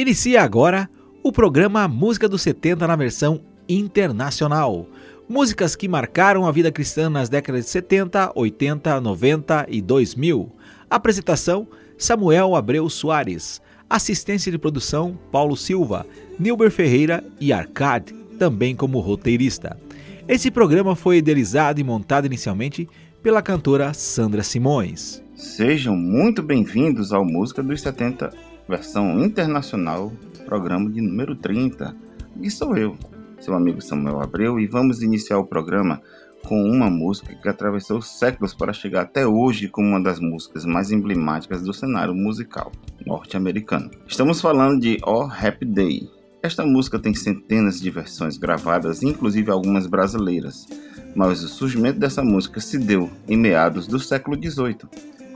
Inicia agora o programa Música dos 70 na versão internacional. Músicas que marcaram a vida cristã nas décadas de 70, 80, 90 e 2000. Apresentação: Samuel Abreu Soares. Assistência de produção: Paulo Silva, Nilber Ferreira e Arcade, também como roteirista. Esse programa foi idealizado e montado inicialmente pela cantora Sandra Simões. Sejam muito bem-vindos ao Música dos 70, versão internacional, programa de número 30. E sou eu, seu amigo Samuel Abreu, e vamos iniciar o programa com uma música que atravessou séculos para chegar até hoje como uma das músicas mais emblemáticas do cenário musical norte-americano. Estamos falando de Oh Happy Day. Esta música tem centenas de versões gravadas, inclusive algumas brasileiras mas o surgimento dessa música se deu em meados do século XVIII,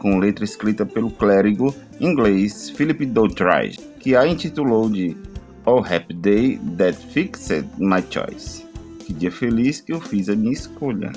com letra escrita pelo clérigo inglês Philip Doddridge, que a intitulou de Oh Happy Day That Fixed My Choice. Que dia feliz que eu fiz a minha escolha.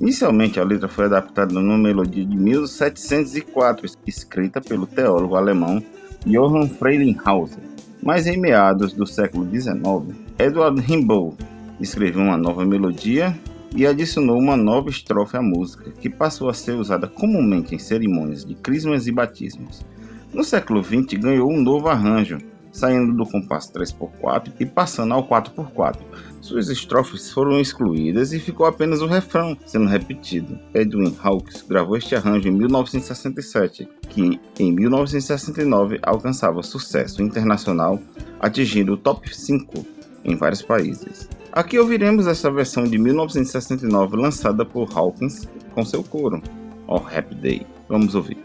Inicialmente, a letra foi adaptada numa melodia de 1704, escrita pelo teólogo alemão Johann Frelinghausen. Mas em meados do século XIX, Edward Rimbaud escreveu uma nova melodia e adicionou uma nova estrofe à música, que passou a ser usada comumente em cerimônias de crismas e batismos. No século XX ganhou um novo arranjo, saindo do compasso 3x4 e passando ao 4x4. Suas estrofes foram excluídas e ficou apenas o refrão sendo repetido. Edwin Hawkes gravou este arranjo em 1967, que em 1969 alcançava sucesso internacional, atingindo o top 5 em vários países. Aqui ouviremos essa versão de 1969 lançada por Hawkins com seu coro, Oh Happy Day. Vamos ouvir.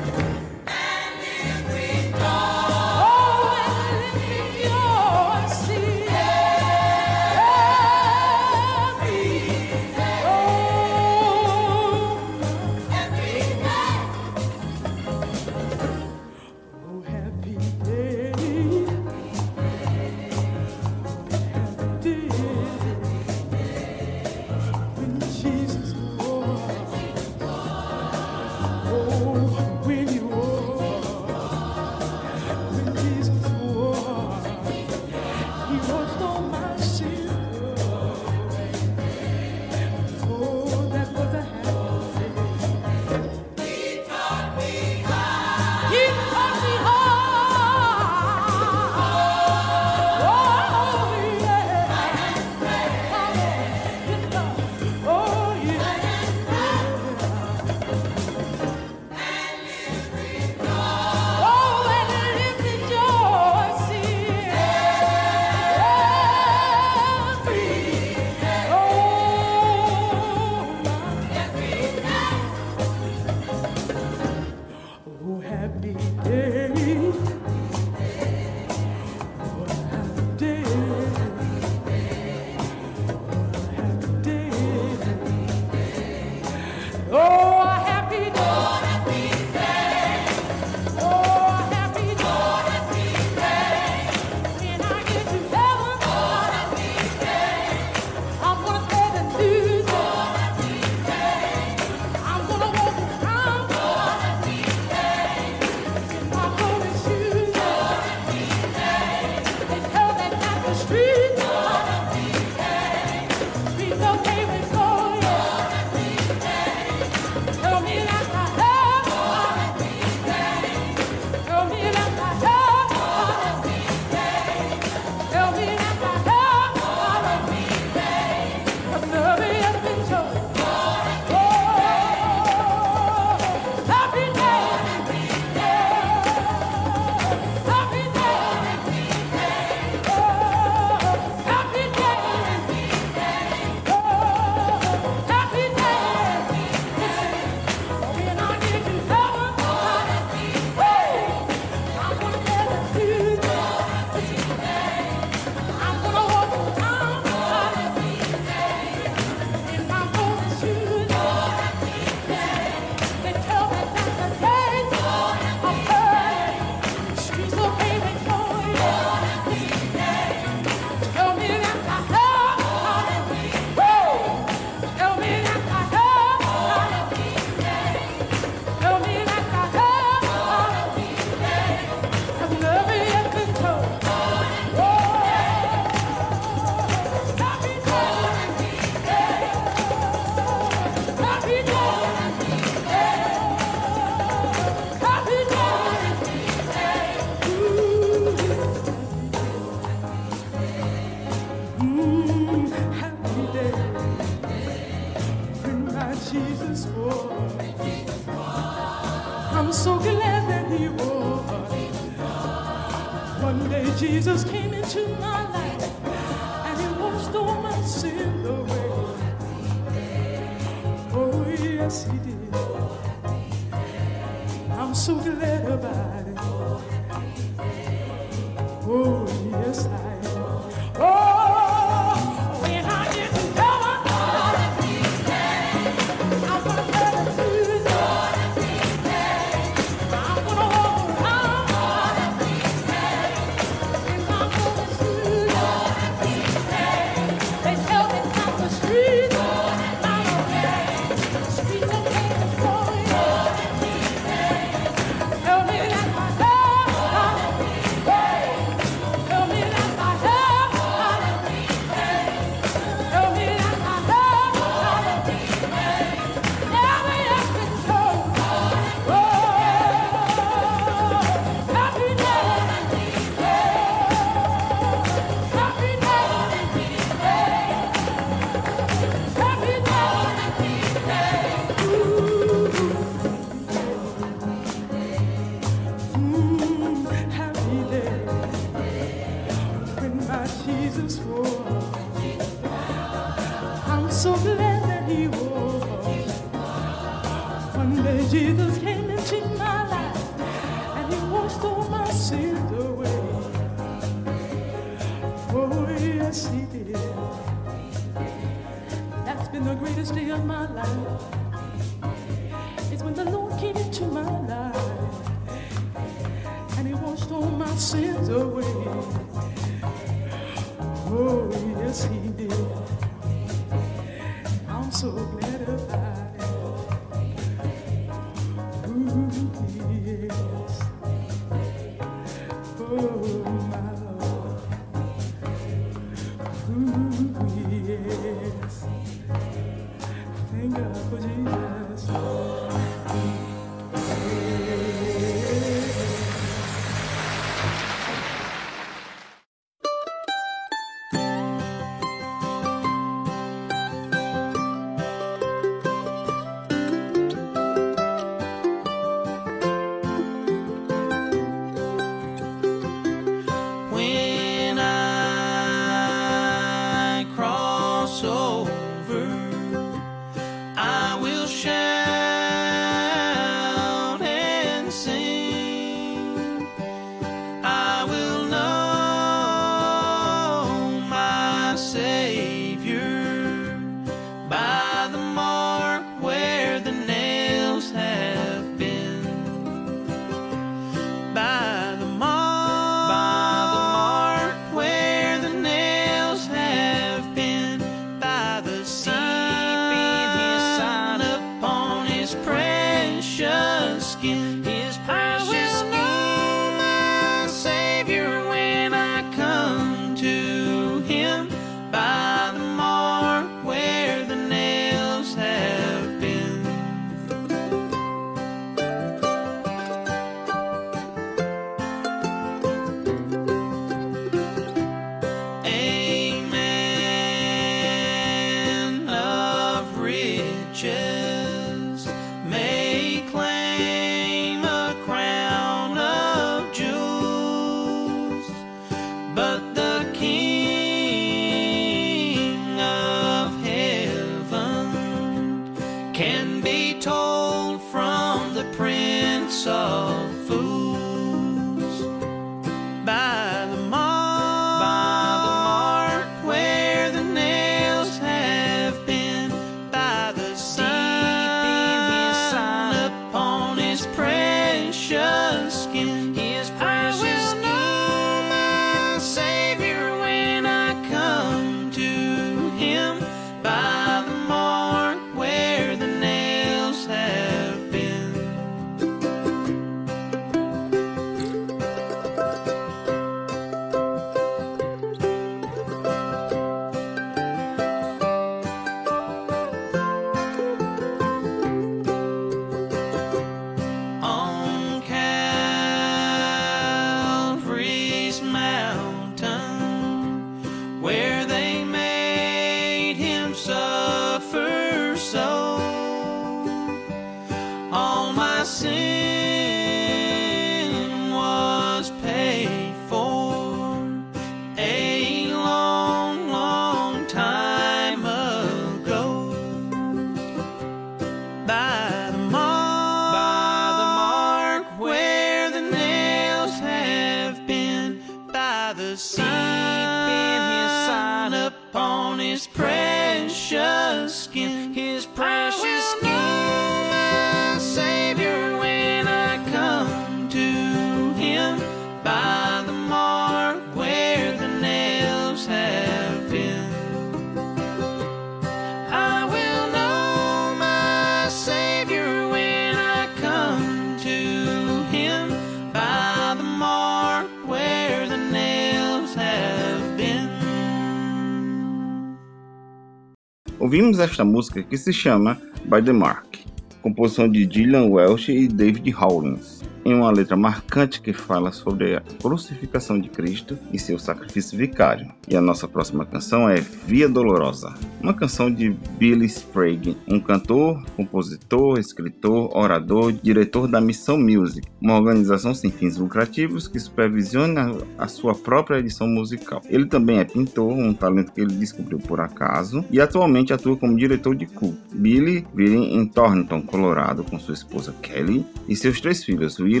Esta música que se chama By the Mark, composição de Gillian Welsh e David Hawkins, em uma letra marcante que fala sobre a crucificação de Cristo e seu sacrifício vicário. E a nossa próxima canção é Via Dolorosa, uma canção de Billy Sprague, um cantor, compositor, escritor, orador, diretor da Missão Music, uma organização sem fins lucrativos que supervisiona a sua própria edição musical. Ele também é pintor, um talento que ele descobriu por acaso, e atualmente atua como diretor de culto. Billy vive em Thornton, Colorado, com sua esposa Kelly e seus três filhos, Willow,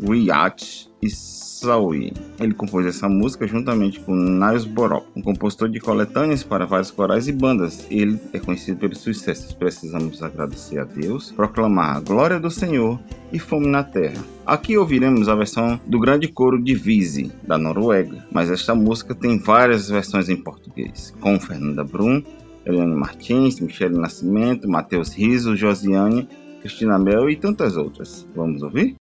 Riyadh e Zoe. Ele compôs essa música juntamente com Niles Borop, um compositor de coletâneas para vários corais e bandas. Ele é conhecido pelos sucessos. Precisamos agradecer a Deus, proclamar a glória do Senhor e fome na terra. Aqui ouviremos a versão do grande coro de Vise, da Noruega, mas esta música tem várias versões em português, com Fernanda Brum, Eliane Martins, Michele Nascimento, Matheus Riso, Josiane, Cristina Mel e tantas outras. Vamos ouvir?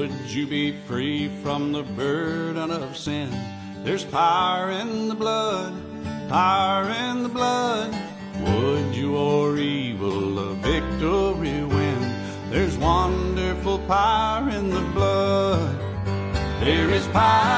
Would you be free from the burden of sin? There's power in the blood, power in the blood. Would you or evil a victory win? There's wonderful power in the blood. There is power,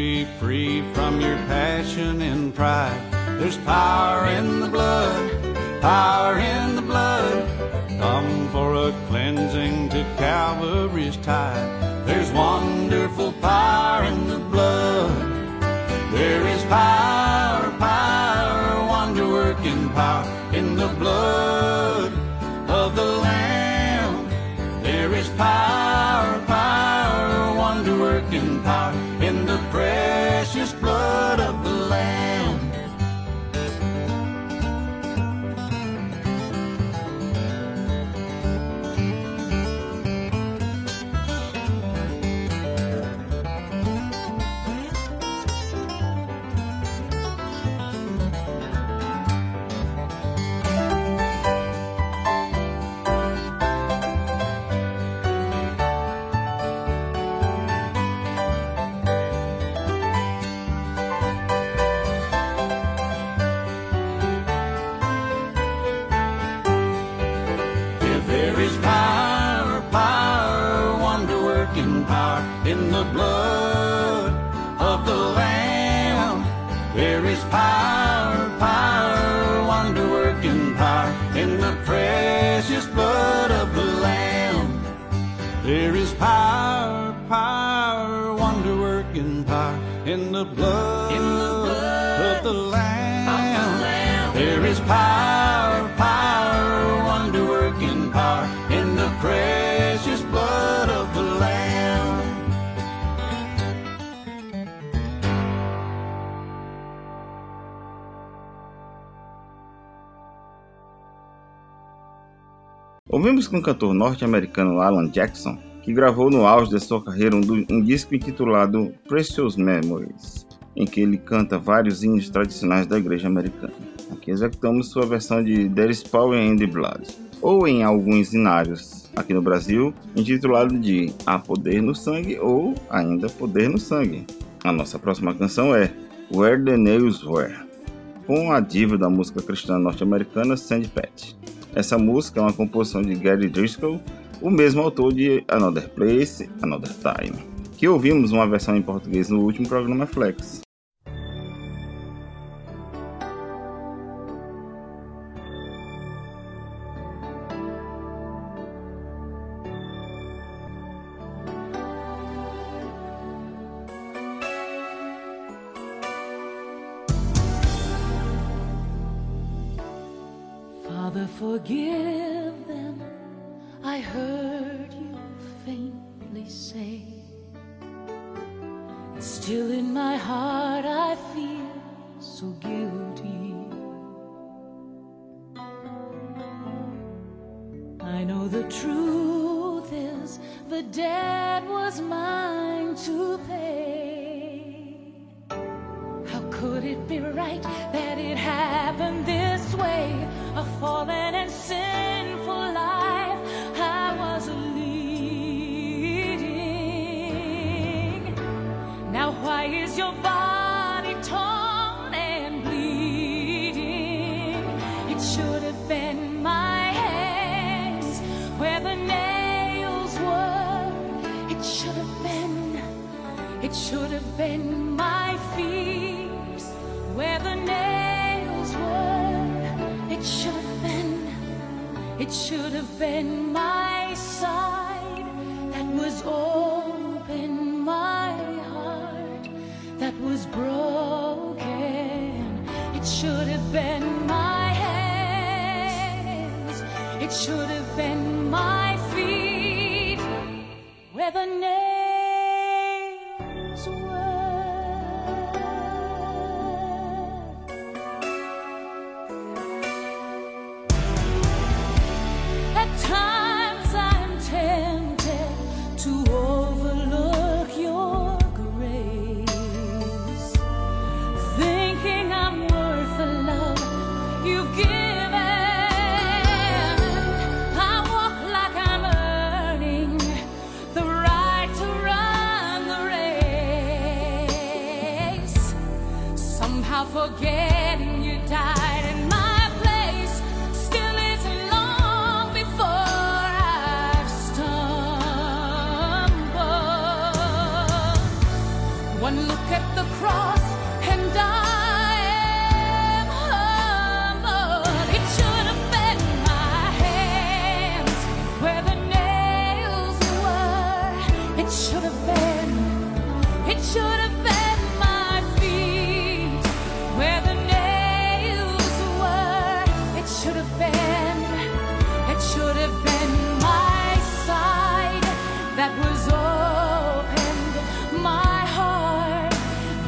be free from your passion and pride? There's power in the blood, power in the blood. Come for a cleansing to Calvary's tide. There's wonderful power in the blood, in the blood of the Lamb. There is power, power, wonder working power in the precious blood of the Lamb. Ouvimos com o cantor norte-americano Alan Jackson, que gravou no auge de sua carreira um, um disco intitulado Precious Memories, em que ele canta vários hinos tradicionais da igreja americana. Aqui executamos sua versão de There is Power in the Blood, ou em alguns hinários aqui no Brasil, intitulado de Há Poder no Sangue ou ainda Poder no Sangue. A nossa próxima canção é Where the Nails Were, com a diva da música cristã norte-americana Sandy Patch. Essa música é uma composição de Gary Driscoll, o mesmo autor de Another Place, Another Time, que ouvimos uma versão em português no último programa Flex. Forgive them. I heard you faintly say. Still in my heart, I feel so guilty. I know the truth is the debt was mine to pay. How could it be right that it happened this way? A fallen and sinful been my feet where the nails were. It should have been. It should have been my side that was open, my heart that was broken. It should have been my hands. It should have been my feet where the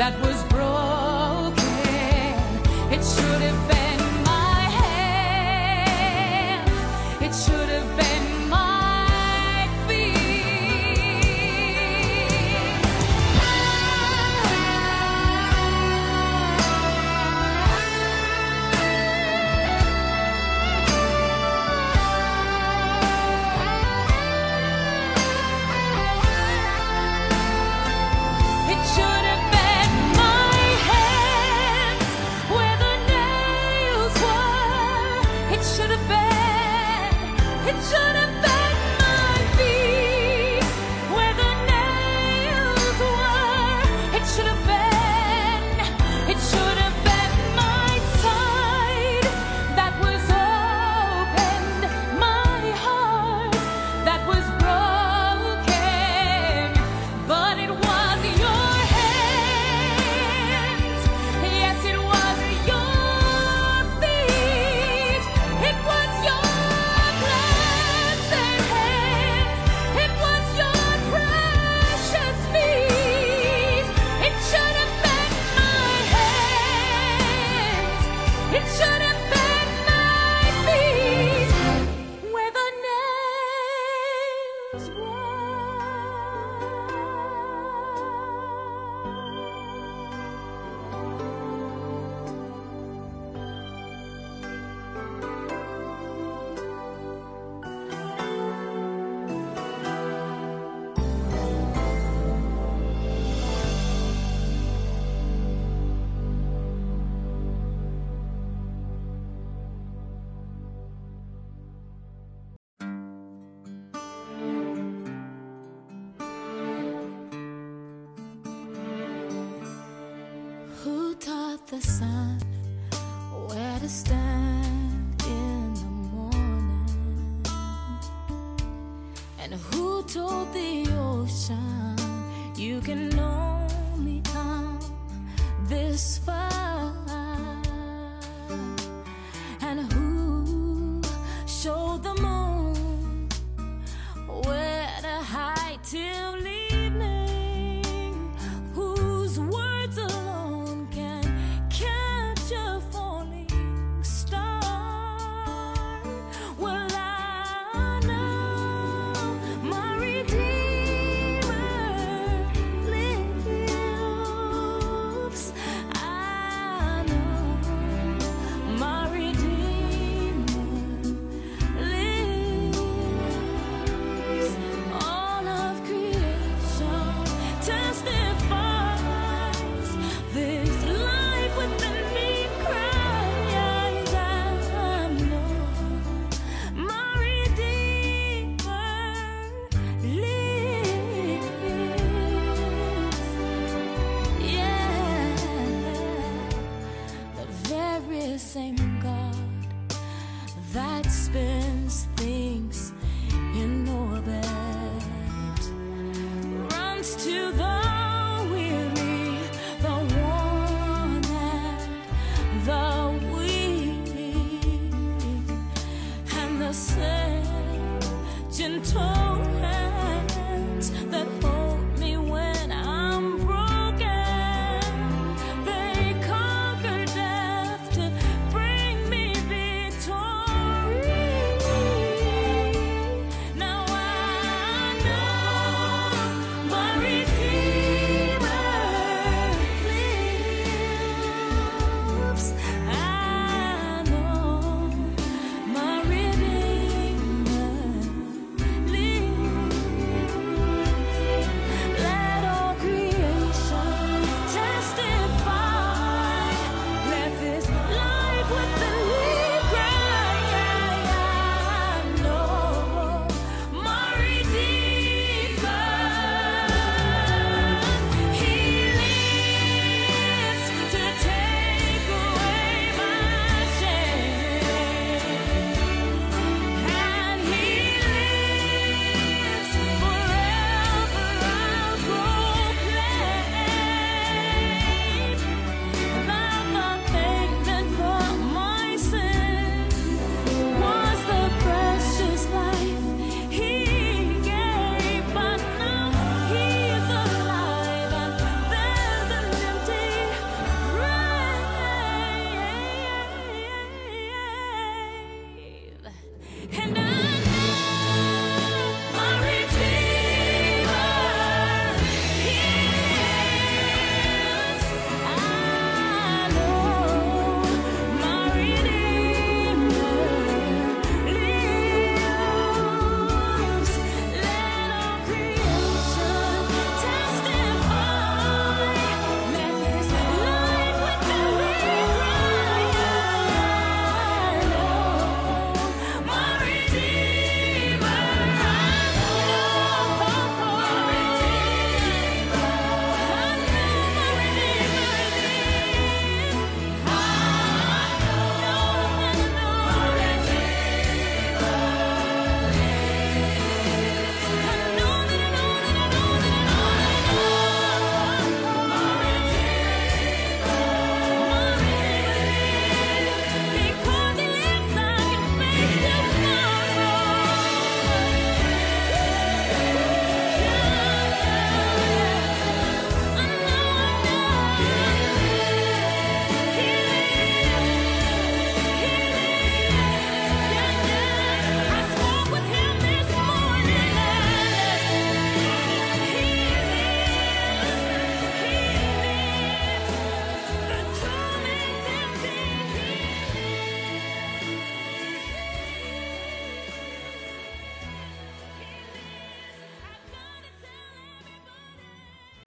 that was it should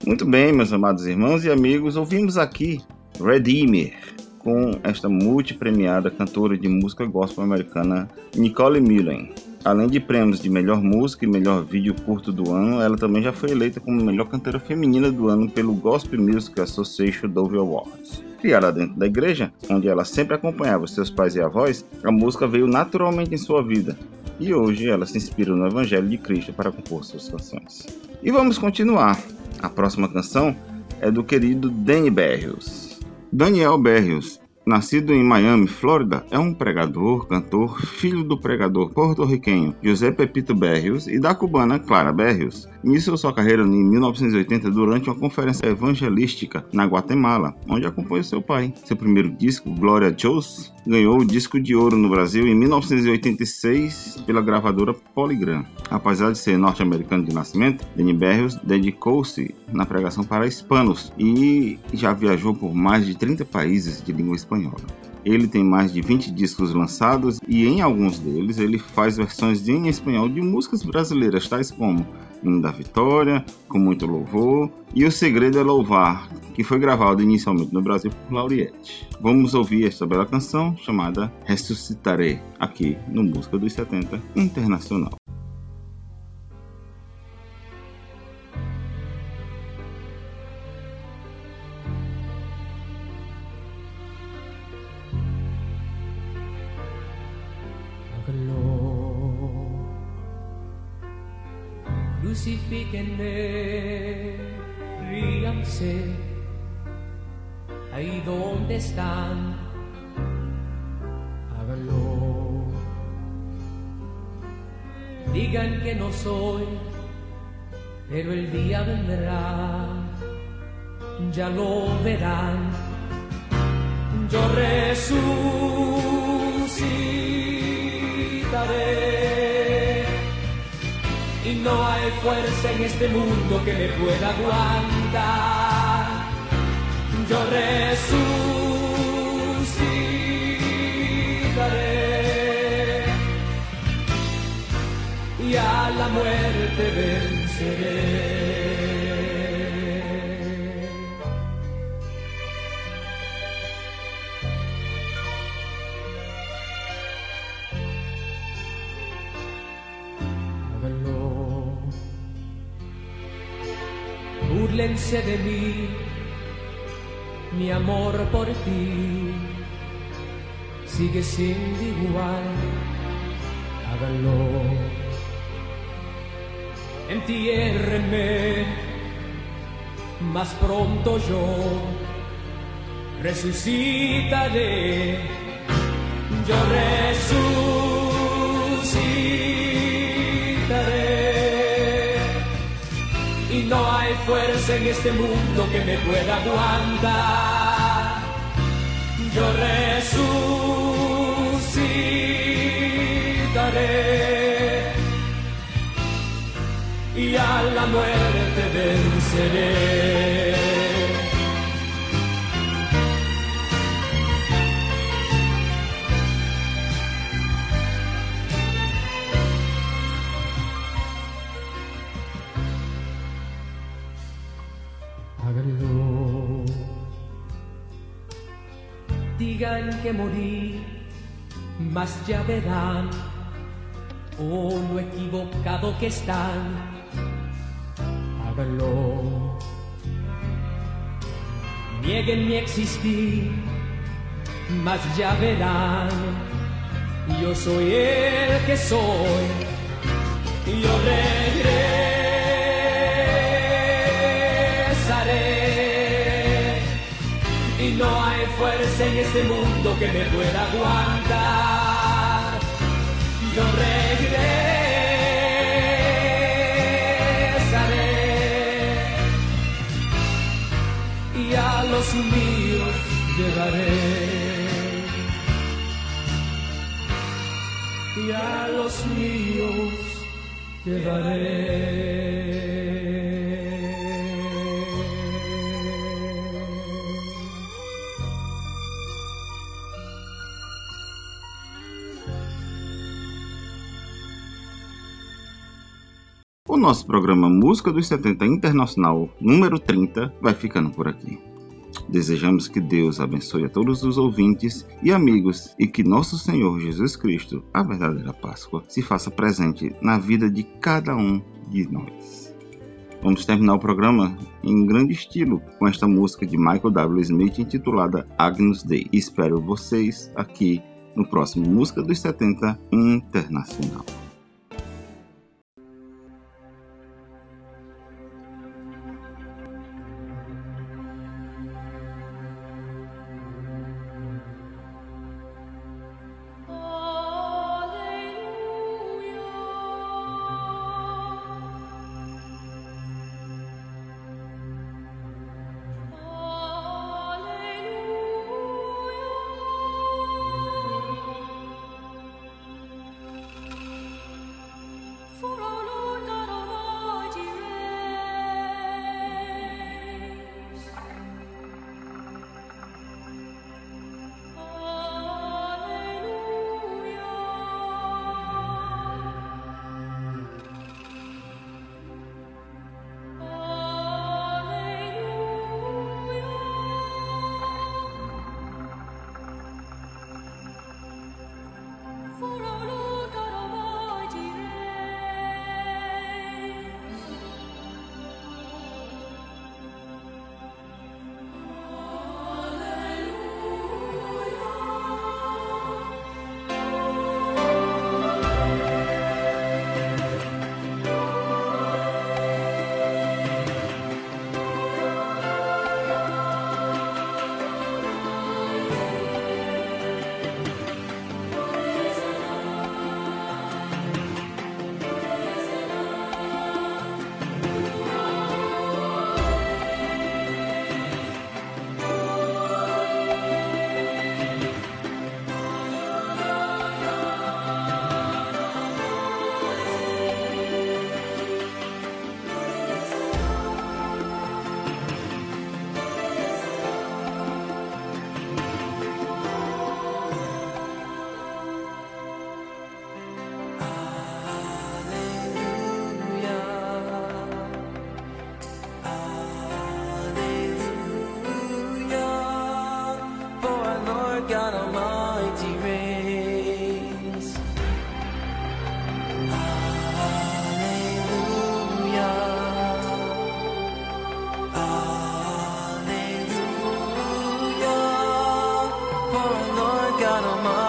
Muito bem, meus amados irmãos e amigos, ouvimos aqui Redeemer com esta multipremiada cantora de música gospel americana Nicole Millen. Além de prêmios de melhor música e melhor vídeo curto do ano, ela também já foi eleita como melhor cantora feminina do ano pelo Gospel Music Association Dove Awards. Criada dentro da igreja, onde ela sempre acompanhava seus pais e avós, a música veio naturalmente em sua vida e hoje ela se inspira no Evangelho de Cristo para compor suas canções. E vamos continuar. A próxima canção é do querido Danny Berrios. Daniel Berrios Nascido em Miami, Flórida, é um pregador, cantor, filho do pregador porto-riquenho José Pepito Berrios e da cubana Clara Berrios. Iniciou sua carreira em 1980 durante uma conferência evangelística na Guatemala, onde acompanhou seu pai. Seu primeiro disco, Gloria Jones, ganhou o disco de ouro no Brasil em 1986 pela gravadora Polygram. Apesar de ser norte-americano de nascimento, Danny Berrios dedicou-se na pregação para hispanos e já viajou por mais de 30 países de língua espanhola espanhola. Ele tem mais de 20 discos lançados e em alguns deles ele faz versões em espanhol de músicas brasileiras, tais como Hino da Vitória, Com Muito Louvor e O Segredo é Louvar, que foi gravado inicialmente no Brasil por Lauriette. Vamos ouvir esta bela canção chamada Ressuscitarei, aqui no Música dos 70 Internacional. Pero el día vendrá, ya lo verán. Yo resucitaré y no hay fuerza en este mundo que me pueda aguantar. Yo resucitaré y a la muerte venceré. Búrlense de mí, mi amor por ti sigue siendo igual. Háganlo. Entiérrenme, más pronto yo resucitaré. Yo resucitaré. Y no hay fuerza en este mundo que me pueda aguantar. Yo resucitaré. Y a la muerte venceré. Háganlo. Digan que morí, mas ya verán, oh lo equivocado que están. Háganlo. Nieguen mi existir, mas ya verán, yo soy el que soy. Yo regresaré y no hay fuerza en este mundo que me pueda aguantar. Yo regresaré míos llegaré. Y a los míos llegaré. O nosso programa Música dos 70 Internacional número 30 vai ficando por aqui. Desejamos que Deus abençoe a todos os ouvintes e amigos e que nosso Senhor Jesus Cristo, a verdadeira Páscoa, se faça presente na vida de cada um de nós. Vamos terminar o programa em grande estilo com esta música de Michael W. Smith intitulada Agnus Dei. Espero vocês aqui no próximo Música dos 70 Internacional. got a mind.